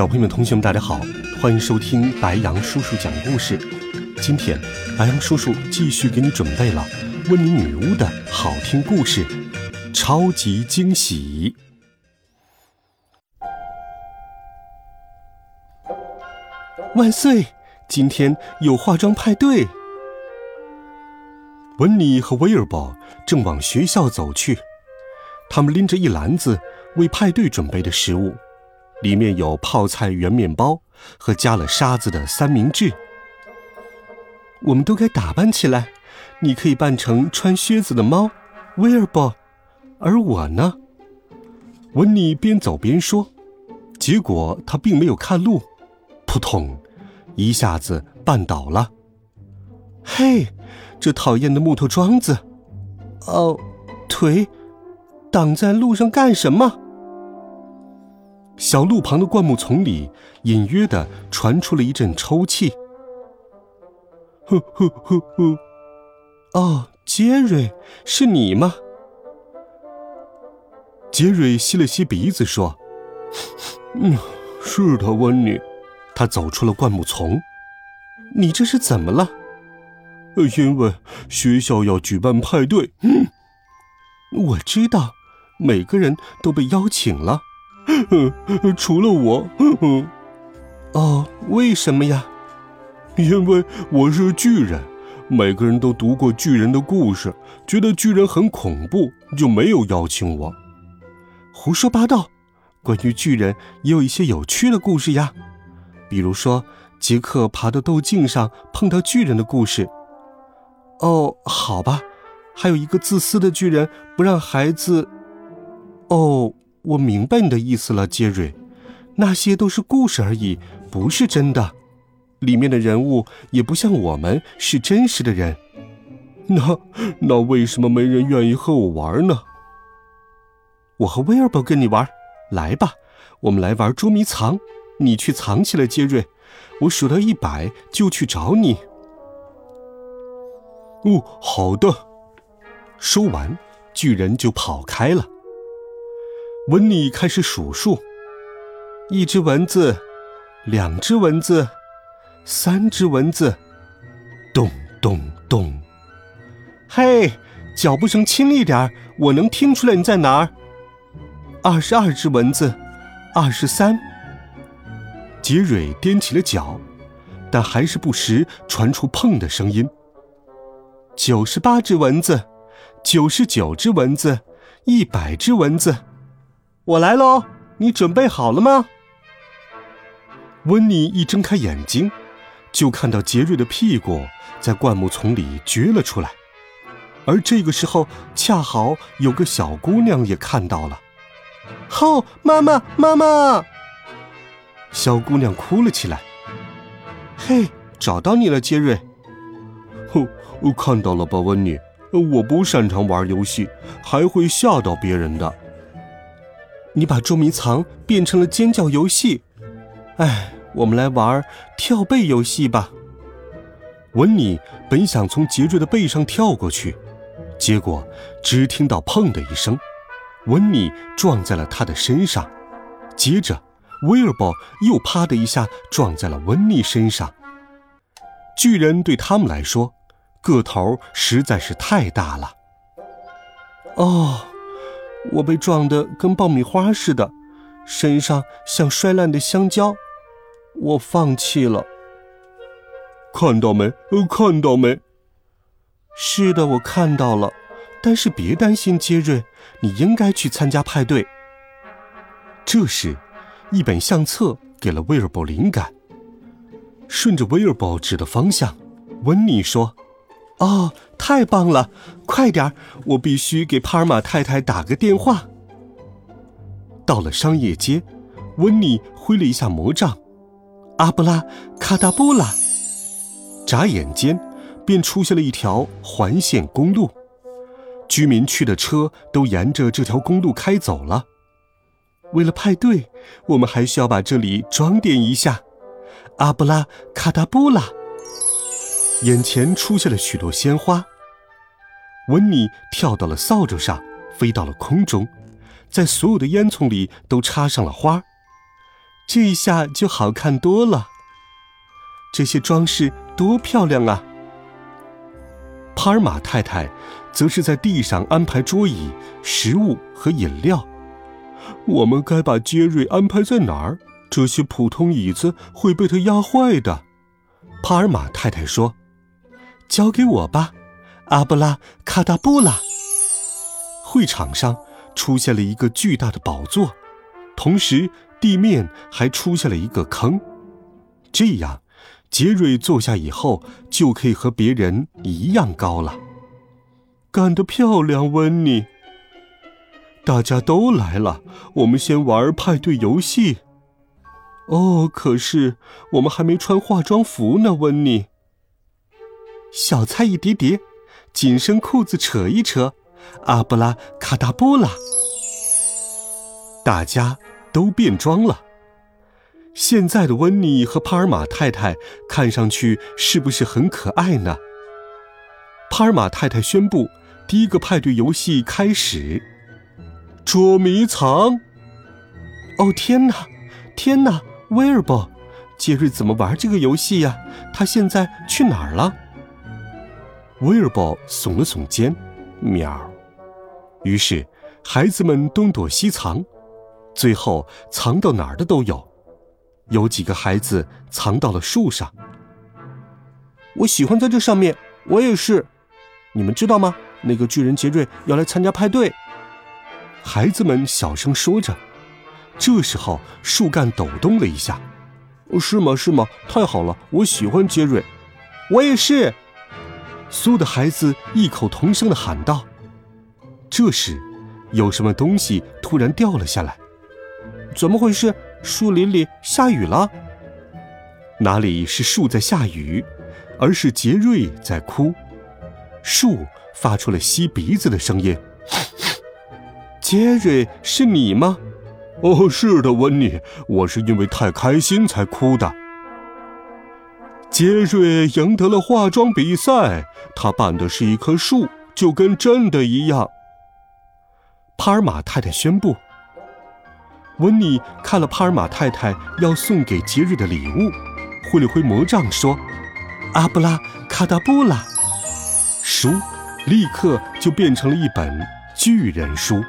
小朋友们、同学们，大家好，欢迎收听白羊叔叔讲故事。今天，白羊叔叔继续给你准备了温妮女巫的好听故事，超级惊喜！万岁！今天有化妆派对。温妮和威尔伯正往学校走去，他们拎着一篮子为派对准备的食物。里面有泡菜圆面包和加了沙子的三明治。我们都该打扮起来，你可以扮成穿靴子的猫，威尔伯，而我呢？温妮边走边说，结果他并没有看路，扑通，一下子绊倒了。嘿，这讨厌的木头桩子！哦，腿，挡在路上干什么？小路旁的灌木丛里，隐约的传出了一阵抽泣。呵呵呵呵！哦，杰瑞，是你吗？杰瑞吸了吸鼻子说：“嗯，是的，温妮。”他走出了灌木丛。你这是怎么了？因为学校要举办派对。嗯，我知道，每个人都被邀请了。除了我，哦，为什么呀？因为我是巨人，每个人都读过巨人的故事，觉得巨人很恐怖，就没有邀请我。胡说八道！关于巨人也有一些有趣的故事呀，比如说杰克爬到豆茎上碰到巨人的故事。哦，好吧，还有一个自私的巨人不让孩子……哦。我明白你的意思了，杰瑞，那些都是故事而已，不是真的。里面的人物也不像我们是真实的人。那那为什么没人愿意和我玩呢？我和威尔伯跟你玩，来吧，我们来玩捉迷藏。你去藏起来，杰瑞，我数到一百就去找你。哦，好的。说完，巨人就跑开了。温妮开始数数：一只蚊子，两只蚊子，三只蚊子，咚咚咚！嘿，脚步声轻一点，我能听出来你在哪儿。二十二只蚊子，二十三。杰瑞踮起了脚，但还是不时传出碰的声音。九十八只蚊子，九十九只蚊子，一百只蚊子。我来喽，你准备好了吗？温妮一睁开眼睛，就看到杰瑞的屁股在灌木丛里撅了出来，而这个时候恰好有个小姑娘也看到了。哦，妈妈，妈妈！小姑娘哭了起来。嘿，找到你了，杰瑞。哼，我看到了吧，温妮。我不擅长玩游戏，还会吓到别人的。你把捉迷藏变成了尖叫游戏，哎，我们来玩跳背游戏吧。温妮本想从杰瑞的背上跳过去，结果只听到“砰”的一声，温妮撞在了他的身上，接着威尔伯又啪的一下撞在了温妮身上。巨人对他们来说，个头实在是太大了。哦。我被撞得跟爆米花似的，身上像摔烂的香蕉，我放弃了。看到没？呃，看到没？是的，我看到了。但是别担心，杰瑞，你应该去参加派对。这时，一本相册给了威尔伯灵感。顺着威尔伯指的方向，温妮说。哦，太棒了！快点儿，我必须给帕尔玛太太打个电话。到了商业街，温妮挥了一下魔杖，阿布拉卡达布拉，眨眼间便出现了一条环线公路。居民区的车都沿着这条公路开走了。为了派对，我们还需要把这里装点一下。阿布拉卡达布拉，眼前出现了许多鲜花。温妮跳到了扫帚上，飞到了空中，在所有的烟囱里都插上了花。这一下就好看多了。这些装饰多漂亮啊！帕尔玛太太则是在地上安排桌椅、食物和饮料。我们该把杰瑞安排在哪儿？这些普通椅子会被他压坏的。帕尔玛太太说：“交给我吧，阿布拉卡达布拉。”会场上出现了一个巨大的宝座，同时地面还出现了一个坑。这样。杰瑞坐下以后，就可以和别人一样高了。干得漂亮，温妮！大家都来了，我们先玩派对游戏。哦，可是我们还没穿化妆服呢，温妮。小菜一碟碟，紧身裤子扯一扯，阿布拉卡达布拉，大家都变装了。现在的温妮和帕尔玛太太看上去是不是很可爱呢？帕尔玛太太宣布，第一个派对游戏开始，捉迷藏。哦天哪，天哪，威尔伯，杰瑞怎么玩这个游戏呀？他现在去哪儿了？威尔伯耸了耸肩，喵。于是，孩子们东躲西藏，最后藏到哪儿的都有。有几个孩子藏到了树上。我喜欢在这上面，我也是。你们知道吗？那个巨人杰瑞要来参加派对。孩子们小声说着。这时候，树干抖动了一下。是吗？是吗？太好了！我喜欢杰瑞。我也是。所有的孩子异口同声的喊道。这时，有什么东西突然掉了下来。怎么回事？树林里下雨了。哪里是树在下雨，而是杰瑞在哭。树发出了吸鼻子的声音。杰瑞，是你吗？哦，是的，温妮，我是因为太开心才哭的。杰瑞赢得了化妆比赛，他扮的是一棵树，就跟真的一样。帕尔玛太太宣布。温妮看了帕尔玛太太要送给杰瑞的礼物，挥了挥魔杖说：“阿布拉卡达布拉。”书立刻就变成了一本巨人书。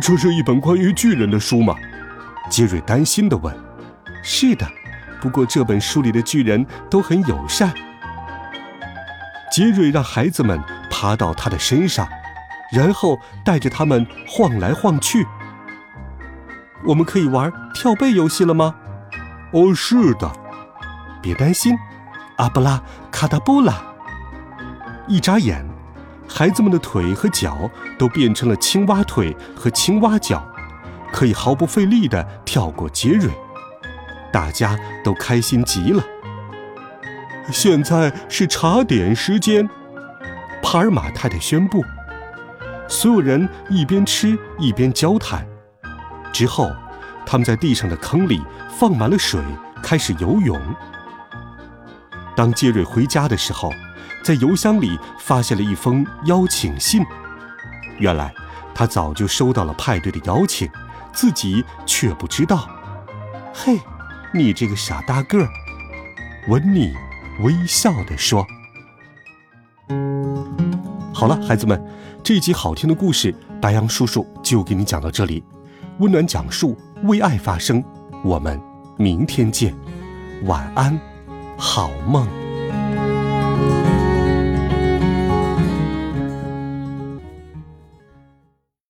这是一本关于巨人的书吗？杰瑞担心地问。“是的，不过这本书里的巨人都很友善。”杰瑞让孩子们爬到他的身上，然后带着他们晃来晃去。我们可以玩跳背游戏了吗？哦，是的。别担心，阿布拉卡达布拉。一眨眼，孩子们的腿和脚都变成了青蛙腿和青蛙脚，可以毫不费力地跳过杰瑞。大家都开心极了。现在是茶点时间，帕尔玛太太宣布。所有人一边吃一边交谈。之后，他们在地上的坑里放满了水，开始游泳。当杰瑞回家的时候，在邮箱里发现了一封邀请信。原来，他早就收到了派对的邀请，自己却不知道。嘿，你这个傻大个儿！温妮微笑地说：“好了，孩子们，这一集好听的故事，白羊叔叔就给你讲到这里。”温暖讲述，为爱发声。我们明天见，晚安，好梦。